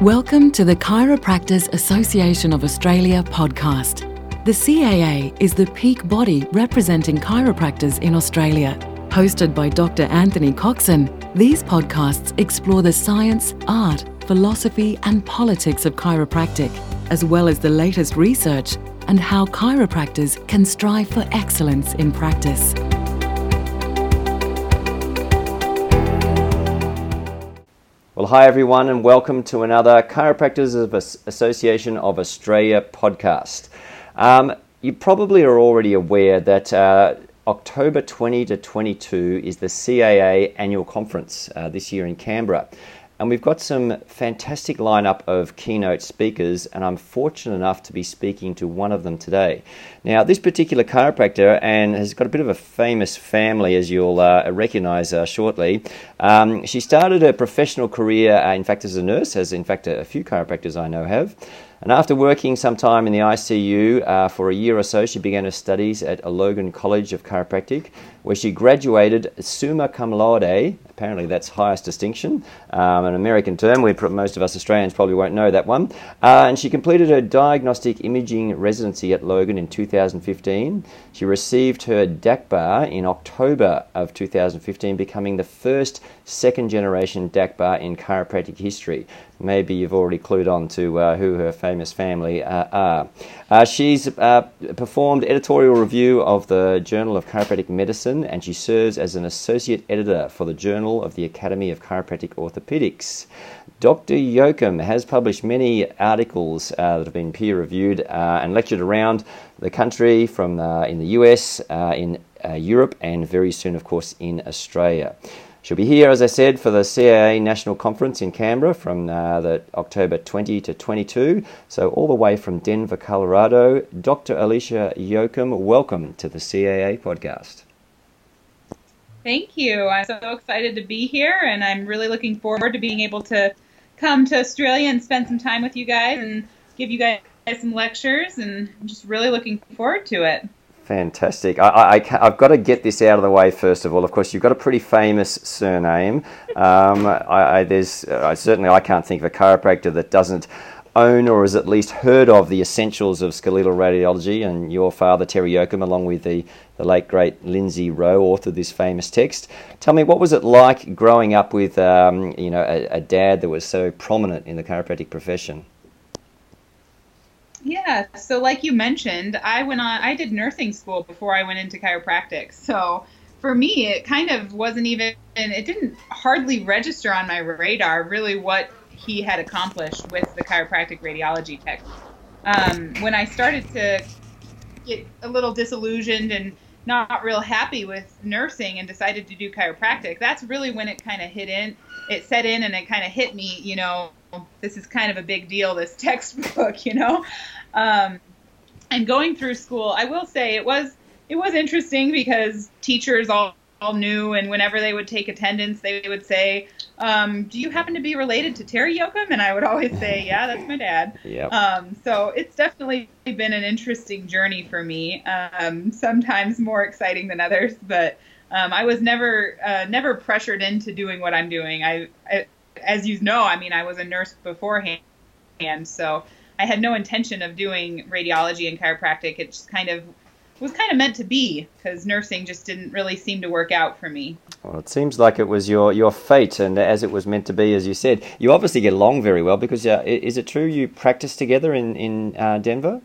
Welcome to the Chiropractors Association of Australia podcast. The CAA is the peak body representing chiropractors in Australia. Hosted by Dr. Anthony Coxon, these podcasts explore the science, art, philosophy, and politics of chiropractic, as well as the latest research and how chiropractors can strive for excellence in practice. Well, hi everyone, and welcome to another Chiropractors Association of Australia podcast. Um, you probably are already aware that uh, October 20 to 22 is the CAA annual conference uh, this year in Canberra. And we've got some fantastic lineup of keynote speakers, and I'm fortunate enough to be speaking to one of them today. Now, this particular chiropractor and has got a bit of a famous family, as you'll uh, recognize uh, shortly. Um, she started her professional career, uh, in fact, as a nurse, as in fact a, a few chiropractors I know have. And after working some time in the ICU uh, for a year or so, she began her studies at a Logan College of Chiropractic, where she graduated summa cum laude. Apparently, that's highest distinction, um, an American term. We, most of us Australians probably won't know that one. Uh, and she completed her diagnostic imaging residency at Logan in 2015. She received her DACBR in October of 2015, becoming the first second generation DACBR in chiropractic history. Maybe you've already clued on to uh, who her famous family uh, are. Uh, she's uh, performed editorial review of the Journal of Chiropractic Medicine and she serves as an associate editor for the Journal of the Academy of Chiropractic Orthopedics. Dr. Yochum has published many articles uh, that have been peer reviewed uh, and lectured around the country from in the US, in Europe, and very soon, of course, in Australia. She'll be here, as I said, for the CAA National Conference in Canberra from uh, the October 20 to 22. So all the way from Denver, Colorado. Dr. Alicia Yochum, welcome to the CAA podcast. Thank you. I'm so excited to be here, and I'm really looking forward to being able to come to Australia and spend some time with you guys and give you guys some lectures. And I'm just really looking forward to it. Fantastic. I, have got to get this out of the way first of all. Of course, you've got a pretty famous surname. Um, I, I, there's uh, certainly I can't think of a chiropractor that doesn't own or has at least heard of the essentials of skeletal radiology. And your father, Terry Yochum, along with the, the late great Lindsay Rowe, authored this famous text. Tell me, what was it like growing up with um, you know a, a dad that was so prominent in the chiropractic profession? Yeah, so like you mentioned, I went on I did nursing school before I went into chiropractic. So for me, it kind of wasn't even it didn't hardly register on my radar really what he had accomplished with the chiropractic radiology tech. Um, when I started to get a little disillusioned and not real happy with nursing and decided to do chiropractic, that's really when it kind of hit in. It set in and it kind of hit me, you know, this is kind of a big deal, this textbook, you know. Um, and going through school, I will say it was it was interesting because teachers all, all knew, and whenever they would take attendance, they would say, um, "Do you happen to be related to Terry Yochum?" And I would always say, "Yeah, that's my dad." Yep. Um, so it's definitely been an interesting journey for me. Um, sometimes more exciting than others, but um, I was never uh, never pressured into doing what I'm doing. I, I as you know, I mean, I was a nurse beforehand, and so I had no intention of doing radiology and chiropractic. It just kind of was kind of meant to be because nursing just didn't really seem to work out for me. Well, it seems like it was your, your fate, and as it was meant to be, as you said. You obviously get along very well because uh, is it true you practice together in in uh, Denver?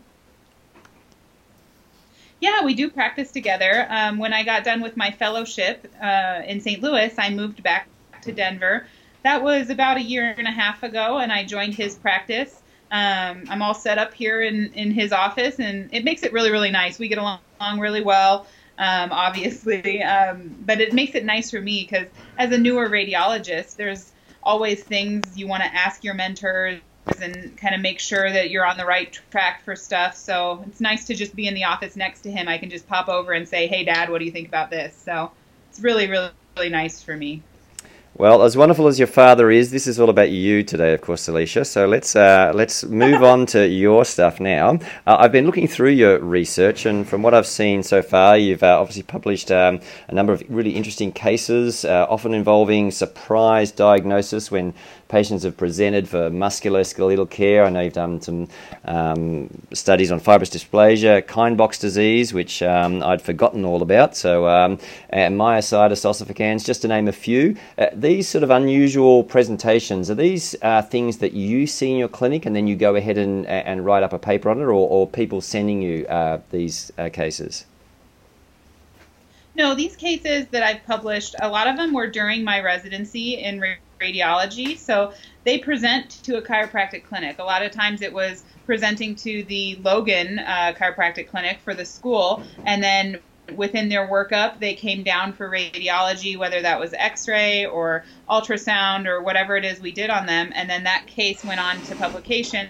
Yeah, we do practice together. Um, when I got done with my fellowship uh, in St. Louis, I moved back to Denver that was about a year and a half ago, and I joined his practice. Um, I'm all set up here in, in his office, and it makes it really, really nice. We get along, along really well, um, obviously, um, but it makes it nice for me because as a newer radiologist, there's always things you want to ask your mentors and kind of make sure that you're on the right track for stuff. So it's nice to just be in the office next to him. I can just pop over and say, "Hey, Dad, what do you think about this?" So it's really, really, really nice for me. Well, as wonderful as your father is, this is all about you today, of course, Alicia. So let's uh, let's move on to your stuff now. Uh, I've been looking through your research, and from what I've seen so far, you've uh, obviously published um, a number of really interesting cases, uh, often involving surprise diagnosis when patients have presented for musculoskeletal care. I know you've done some um, studies on fibrous dysplasia, Kienbock's disease, which um, I'd forgotten all about. So, um, and myositis ossificans, just to name a few. Uh, these sort of unusual presentations are these uh, things that you see in your clinic, and then you go ahead and, and write up a paper on it, or, or people sending you uh, these uh, cases? No, these cases that I've published, a lot of them were during my residency in radiology. So they present to a chiropractic clinic. A lot of times it was presenting to the Logan uh, chiropractic clinic for the school, and then within their workup, they came down for radiology, whether that was x ray or ultrasound or whatever it is we did on them. And then that case went on to publication.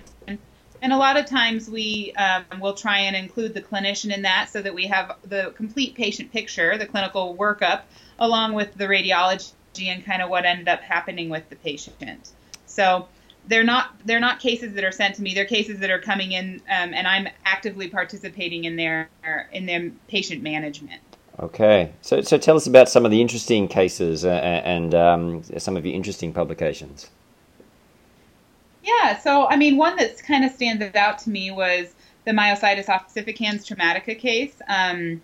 And a lot of times we um, will try and include the clinician in that so that we have the complete patient picture, the clinical workup, along with the radiology and kind of what ended up happening with the patient. So they're not they're not cases that are sent to me. They're cases that are coming in, um, and I'm actively participating in their in their patient management. Okay, so so tell us about some of the interesting cases uh, and um, some of your interesting publications. Yeah, so I mean, one that's kind of stands out to me was the myositis ossificans traumatica case. Um,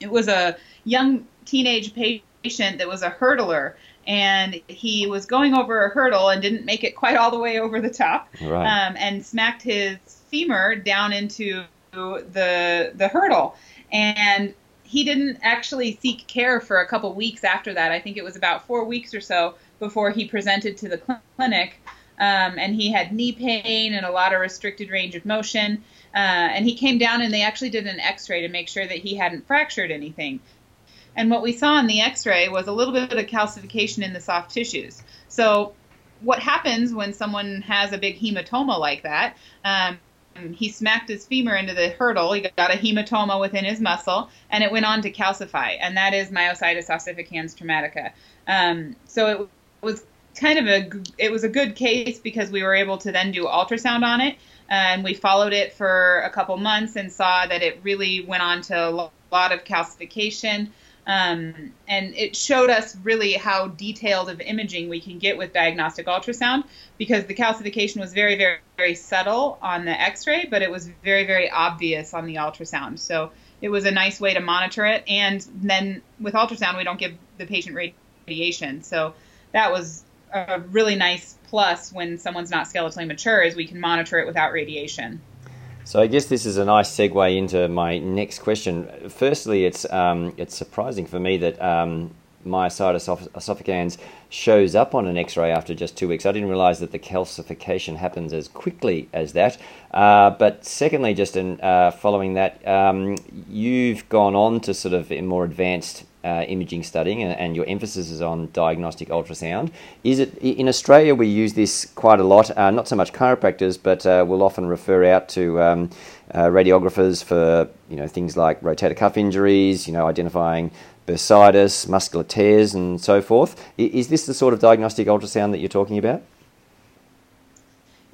it was a young teenage patient that was a hurdler, and he was going over a hurdle and didn't make it quite all the way over the top, right. um, and smacked his femur down into the the hurdle, and he didn't actually seek care for a couple weeks after that. I think it was about four weeks or so before he presented to the clinic, um, and he had knee pain and a lot of restricted range of motion. Uh, and he came down and they actually did an X-ray to make sure that he hadn't fractured anything. And what we saw in the x-ray was a little bit of calcification in the soft tissues. So what happens when someone has a big hematoma like that? Um, he smacked his femur into the hurdle. He got a hematoma within his muscle, and it went on to calcify, and that is myositis ossificans traumatica. Um, so it was kind of a it was a good case because we were able to then do ultrasound on it, and we followed it for a couple months and saw that it really went on to a lot of calcification. Um, and it showed us really how detailed of imaging we can get with diagnostic ultrasound because the calcification was very, very, very subtle on the x ray, but it was very, very obvious on the ultrasound. So it was a nice way to monitor it. And then with ultrasound, we don't give the patient radiation. So that was a really nice plus when someone's not skeletally mature is we can monitor it without radiation. So I guess this is a nice segue into my next question. Firstly, it's um, it's surprising for me that um, myositis ossificans shows up on an X-ray after just two weeks. I didn't realise that the calcification happens as quickly as that. Uh, but secondly, just in uh, following that, um, you've gone on to sort of in more advanced uh, imaging studying, and, and, your emphasis is on diagnostic ultrasound. Is it in Australia? We use this quite a lot. Uh, not so much chiropractors, but uh, we'll often refer out to um, uh, radiographers for you know things like rotator cuff injuries, you know identifying bursitis, muscular tears, and so forth. Is this the sort of diagnostic ultrasound that you're talking about?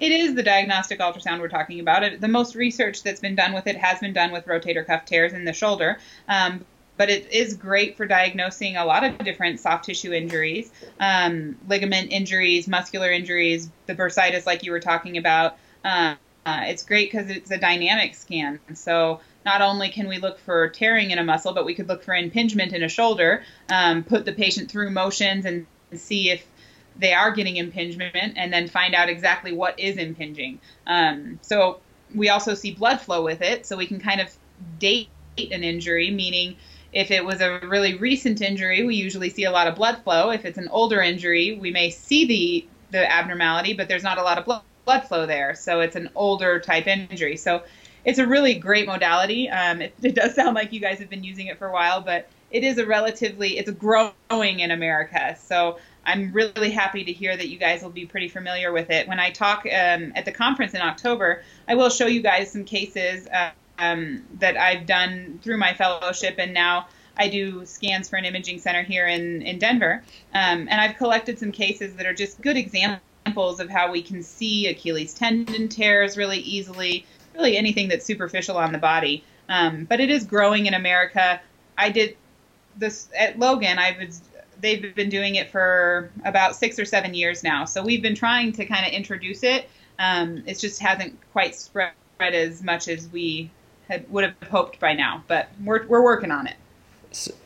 It is the diagnostic ultrasound we're talking about. It, the most research that's been done with it has been done with rotator cuff tears in the shoulder. Um, but it is great for diagnosing a lot of different soft tissue injuries, um, ligament injuries, muscular injuries, the bursitis, like you were talking about. Uh, uh, it's great because it's a dynamic scan. So not only can we look for tearing in a muscle, but we could look for impingement in a shoulder, um, put the patient through motions and see if they are getting impingement, and then find out exactly what is impinging. Um, so we also see blood flow with it, so we can kind of date an injury, meaning if it was a really recent injury, we usually see a lot of blood flow. If it's an older injury, we may see the the abnormality, but there's not a lot of blood blood flow there. So it's an older type injury. So it's a really great modality. Um, it, it, does sound like you guys have been using it for a while, but it is a relatively it's growing in America. So I'm really happy to hear that you guys will be pretty familiar with it. When I talk um, at the conference in October, I will show you guys some cases. Uh, um, that I've done through my fellowship, and now I do scans for an imaging center here in, in Denver. Um, and I've collected some cases that are just good examples of how we can see Achilles tendon tears really easily, really anything that's superficial on the body. Um, but it is growing in America. I did this at Logan. I was they've been doing it for about six or seven years now. So we've been trying to kind of introduce it. Um, it just hasn't quite spread as much as we had, would have hoped by now, but we're, we're working on it.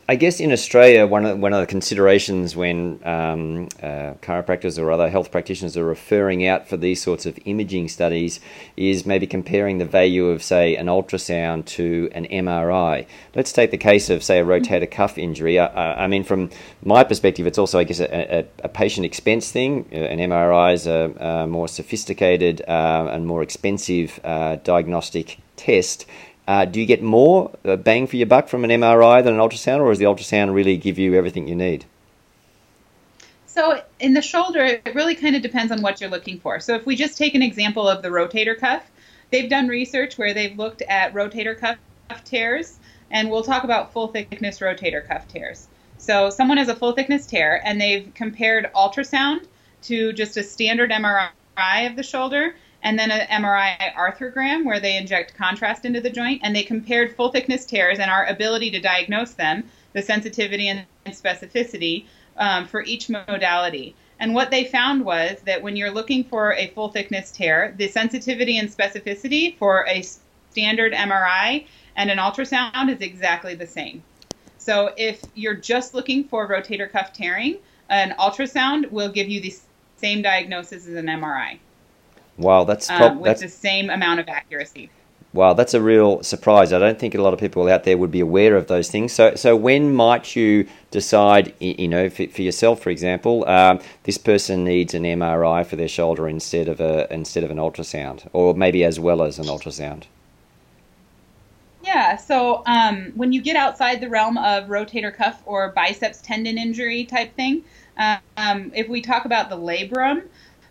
I guess in Australia, one of one of the considerations when um, uh, chiropractors or other health practitioners are referring out for these sorts of imaging studies is maybe comparing the value of, say, an ultrasound to an MRI. Let's take the case of, say, a rotator cuff injury. Uh, I mean, from my perspective, it's also, I guess, a, a, a patient expense thing. Uh, an MRI is a, a more sophisticated uh, and more expensive uh, diagnostic test uh, do you get more uh, bang for your buck from an MRI than an ultrasound, or does the ultrasound really give you everything you need? So, in the shoulder, it really kind of depends on what you're looking for. So, if we just take an example of the rotator cuff, they've done research where they've looked at rotator cuff tears, and we'll talk about full thickness rotator cuff tears. So, someone has a full thickness tear, and they've compared ultrasound to just a standard MRI of the shoulder, and then an MRI arthrogram where they inject contrast into the joint, and they compared full thickness tears and our ability to diagnose them, the sensitivity and specificity um, for each modality. And what they found was that when you're looking for a full thickness tear, the sensitivity and specificity for a standard MRI and an ultrasound is exactly the same. So if you're just looking for rotator cuff tearing, an ultrasound will give you the same diagnosis as an MRI. Wow, that's prob- um, with that's, the same amount of accuracy. Wow, that's a real surprise. I don't think a lot of people out there would be aware of those things. So, so when might you decide, you know, for, for yourself, for example, um, this person needs an MRI for their shoulder instead of a instead of an ultrasound, or maybe as well as an ultrasound? Yeah, so um, when you get outside the realm of rotator cuff or biceps tendon injury type thing, um, if we talk about the labrum,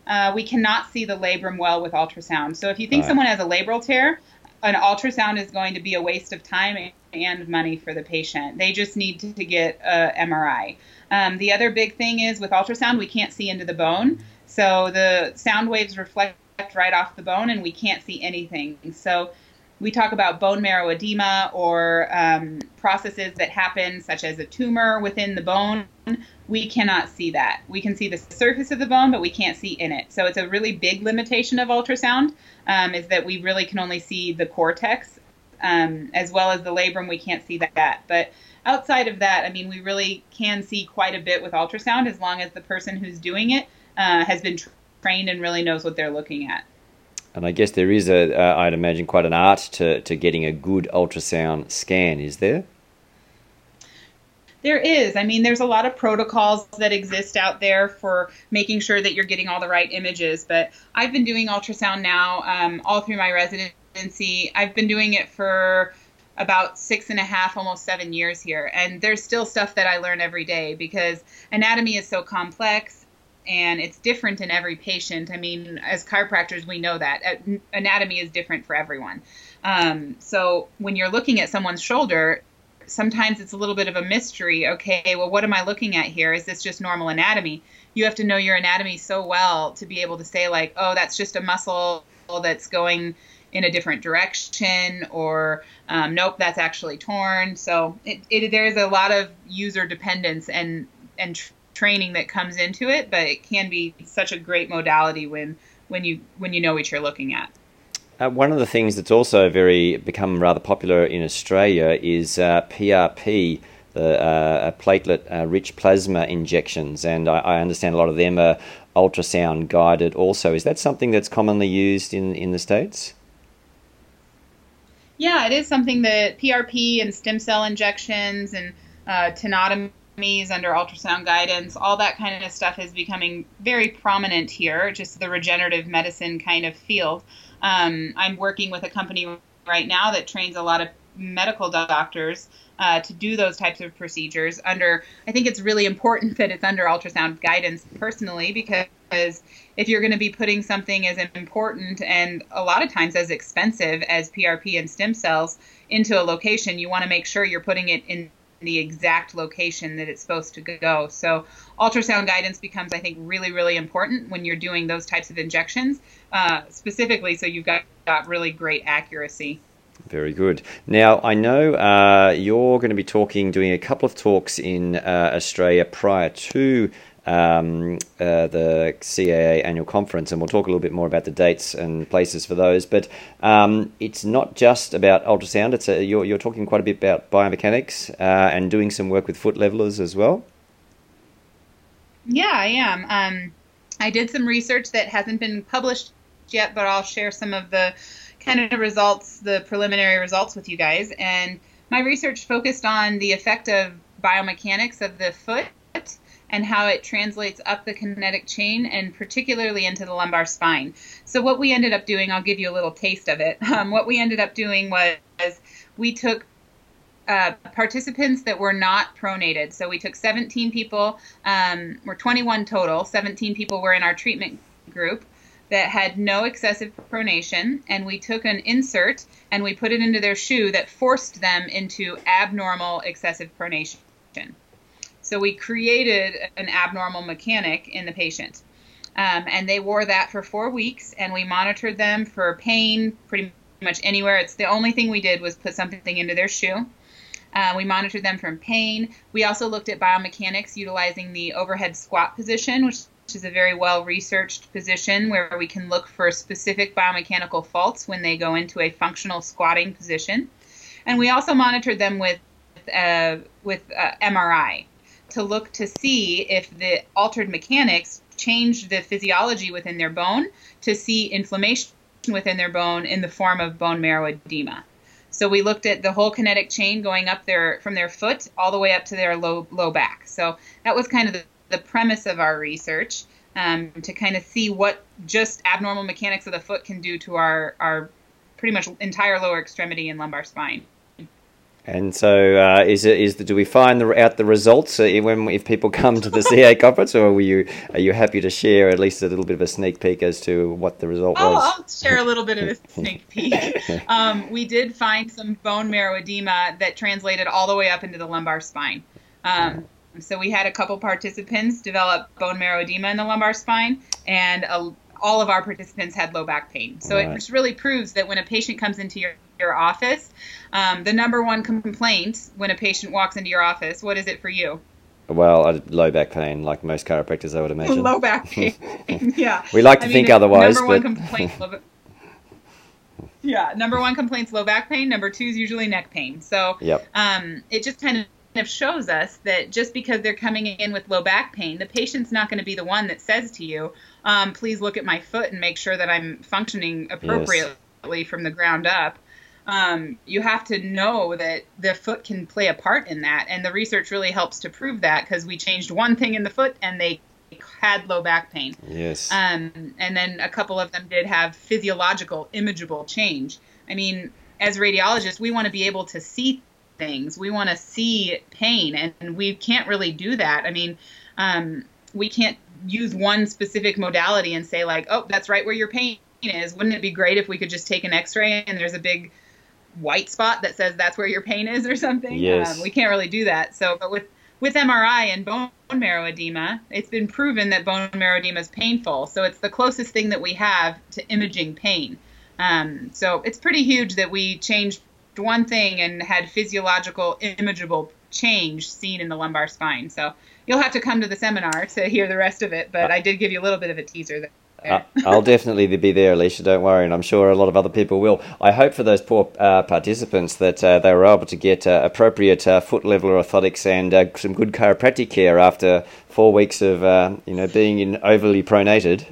uh, we cannot see the labrum well with ultrasound. So if you think right. someone has a labral tear, an ultrasound is going to be a waste of time and money for the patient. They just need to, to get a MRI. Um, the other big thing is with ultrasound, we can't see into the bone. So the sound waves reflect right off the bone and we can't see anything. So we talk about bone marrow edema or um, processes that happen, such as a tumor within the bone. We cannot see that. We can see the surface of the bone, but we can't see in it. So it's a really big limitation of ultrasound, um, is that we really can only see the cortex um, as well as the labrum. We can't see that. But outside of that, I mean, we really can see quite a bit with ultrasound as long as the person who's doing it uh, has been trained and really knows what they're looking at. And I guess there is a, uh, I'd imagine, quite an art to, to getting a good ultrasound scan, is there? There is. I mean, there's a lot of protocols that exist out there for making sure that you're getting all the right images. But I've been doing ultrasound now um, all through my residency. I've been doing it for about six and a half, almost seven years here. And there's still stuff that I learn every day because anatomy is so complex and it's different in every patient. I mean, as chiropractors, we know that anatomy is different for everyone. Um, so when you're looking at someone's shoulder, sometimes it's a little bit of a mystery. Okay, well, what am I looking at here? Is this just normal anatomy? You have to know your anatomy so well to be able to say, like, oh, that's just a muscle that's going in a different direction, or um, nope, that's actually torn. So it, it, there's a lot of user dependence and and training that comes into it, but it can be such a great modality when when you when you know what you're looking at. Uh, one of the things that's also very become rather popular in Australia is uh, PRP, the uh, platelet-rich uh, plasma injections, and I, I, understand a lot of them are ultrasound guided. Also, is that something that's commonly used in in the states? Yeah, it is something that PRP and stem cell injections and uh, tenotomy under ultrasound guidance, all that kind of stuff is becoming very prominent here, just the regenerative medicine kind of field. Um, I'm working with a company right now that trains a lot of medical doctors uh, to do those types of procedures under i think it's really important that it's under ultrasound guidance personally because if you're going to be putting something as important and a lot of times as expensive as prp and stem cells into a location you want to make sure you're putting it in the exact location that it's supposed to go. So ultrasound guidance becomes, I think, really, really important when you're doing those types of injections, uh, specifically so you've got, got really great accuracy. Very good. Now, I know uh, you're going to be talking, doing a couple of talks in uh, Australia prior to um, uh, the CAA annual conference, and we'll talk a little bit more about the dates and places for those. But um, it's not just about ultrasound. It's a, you're, you're talking quite a bit about biomechanics uh, and doing some work with foot levelers as well. Yeah, I am. Um, I did some research that hasn't been published yet, but I'll share some of the kind of results, the preliminary results with you guys. And my research focused on the effect of biomechanics of the foot and how it translates up the kinetic chain and particularly into the lumbar spine. So, what we ended up doing, I'll give you a little taste of it. Um, what we ended up doing was we took uh, participants that were not pronated. So, we took 17 people, um, we're 21 total, 17 people were in our treatment group that had no excessive pronation, and we took an insert and we put it into their shoe that forced them into abnormal excessive pronation. So we created an abnormal mechanic in the patient. Um, and they wore that for four weeks, and we monitored them for pain pretty much anywhere. It's the only thing we did was put something into their shoe. Uh, we monitored them from pain. We also looked at biomechanics utilizing the overhead squat position, which is a very well researched position where we can look for specific biomechanical faults when they go into a functional squatting position. And we also monitored them with uh, with uh, MRI to look to see if the altered mechanics changed the physiology within their bone to see inflammation within their bone in the form of bone marrow edema. So we looked at the whole kinetic chain going up their from their foot all the way up to their low low back. So that was kind of the, the premise of our research um, to kind of see what just abnormal mechanics of the foot can do to our our pretty much entire lower extremity and lumbar spine. And so, uh, is it is the, do we find the, out the results uh, when if people come to the CA conference, or were you are you happy to share at least a little bit of a sneak peek as to what the result oh, was? I'll share a little bit of a sneak peek. Um, we did find some bone marrow edema that translated all the way up into the lumbar spine. Um, so we had a couple participants develop bone marrow edema in the lumbar spine, and a, all of our participants had low back pain. So right. it just really proves that when a patient comes into your, your office, um, the number one complaint when a patient walks into your office, what is it for you? Well, low back pain, like most chiropractors, I would imagine. low back pain. yeah. we like to I think mean, otherwise, number but. One complaint, yeah, number one complaint's low back pain. Number two is usually neck pain. So yep. um, it just kind of of shows us that just because they're coming in with low back pain, the patient's not going to be the one that says to you, um, please look at my foot and make sure that I'm functioning appropriately yes. from the ground up. Um, you have to know that the foot can play a part in that. And the research really helps to prove that because we changed one thing in the foot and they had low back pain. Yes. Um, and then a couple of them did have physiological, imageable change. I mean, as radiologists, we want to be able to see things. We want to see pain, and we can't really do that. I mean, um, we can't use one specific modality and say like, oh, that's right where your pain is. Wouldn't it be great if we could just take an X-ray and there's a big white spot that says that's where your pain is or something? Yes. Um, we can't really do that. So, but with with MRI and bone marrow edema, it's been proven that bone marrow edema is painful. So it's the closest thing that we have to imaging pain. Um, so it's pretty huge that we changed one thing and had physiological imageable change seen in the lumbar spine. So you'll have to come to the seminar to hear the rest of it, but I did give you a little bit of a teaser there. Uh, I'll definitely be there, Alicia. Don't worry, and I'm sure a lot of other people will. I hope for those poor uh, participants that uh, they were able to get uh, appropriate uh, foot level orthotics and uh, some good chiropractic care after four weeks of you know being in overly pronated.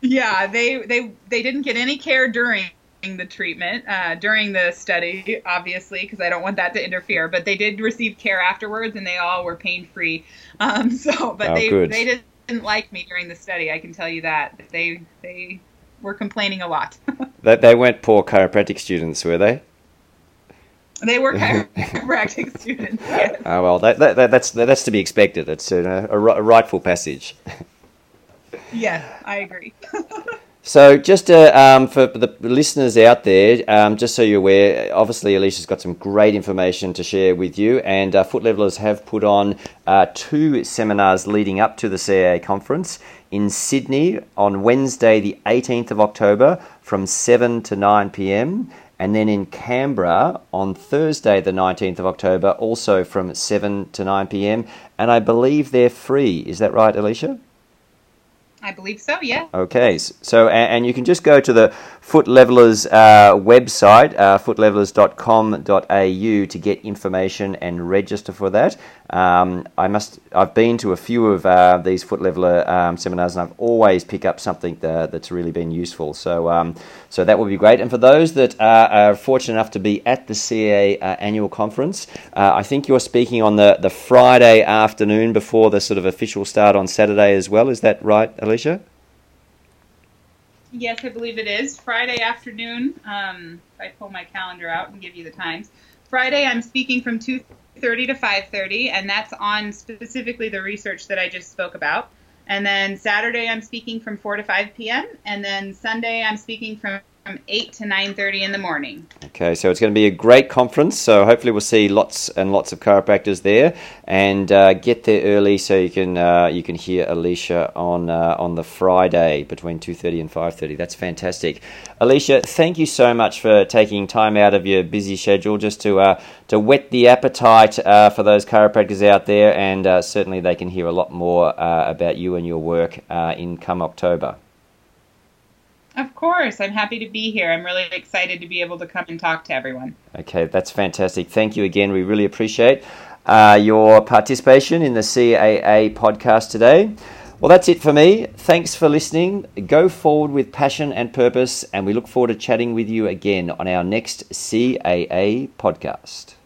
yeah, they they they didn't get any care during the treatment uh, during the study, obviously, because I don't want that to interfere. But they did receive care afterwards, and they all were pain free. Um, so, but oh, they good. they didn't like me during the study. I can tell you that they they were complaining a lot. they, they weren't poor chiropractic students, were they? They were chiropractic students. Yes. Oh well, that, that, that's that's to be expected. It's a, a, a rightful passage. yes, I agree. So, just uh, um, for the listeners out there, um, just so you're aware, obviously Alicia's got some great information to share with you, and uh, Foot Levelers have put on uh, two seminars leading up to the CAA conference in Sydney on Wednesday, the 18th of October, from 7 to 9 pm, and then in Canberra on Thursday, the 19th of October, also from 7 to 9 pm. And I believe they're free. Is that right, Alicia? I believe so, yeah. Okay, so and, and you can just go to the Foot Levelers uh, website, uh, footlevelers.com.au, to get information and register for that. Um, I must. I've been to a few of uh, these Foot Leveler um, seminars, and I've always pick up something that, that's really been useful. So, um, so that would be great. And for those that are fortunate enough to be at the CA uh, annual conference, uh, I think you're speaking on the the Friday afternoon before the sort of official start on Saturday as well. Is that right, Alicia? Yes, I believe it is Friday afternoon. Um, if I pull my calendar out and give you the times, Friday I'm speaking from two thirty to five thirty, and that's on specifically the research that I just spoke about. And then Saturday I'm speaking from four to five p.m. And then Sunday I'm speaking from from 8 to 9.30 in the morning. Okay, so it's going to be a great conference. So hopefully we'll see lots and lots of chiropractors there, and uh, get there early so you can uh, you can hear Alicia on uh, on the Friday between 2:30 and 5:30. That's fantastic, Alicia. Thank you so much for taking time out of your busy schedule just to uh, to whet the appetite uh, for those chiropractors out there, and uh, certainly they can hear a lot more about you and your work in come October. Of course. I'm happy to be here. I'm really excited to be able to come and talk to everyone. Okay, that's fantastic. Thank you again. We really appreciate uh, your participation in the CAA podcast today. Well, that's it for me. Thanks for listening. Go forward with passion and purpose, and we look forward to chatting with you again on our next CAA podcast.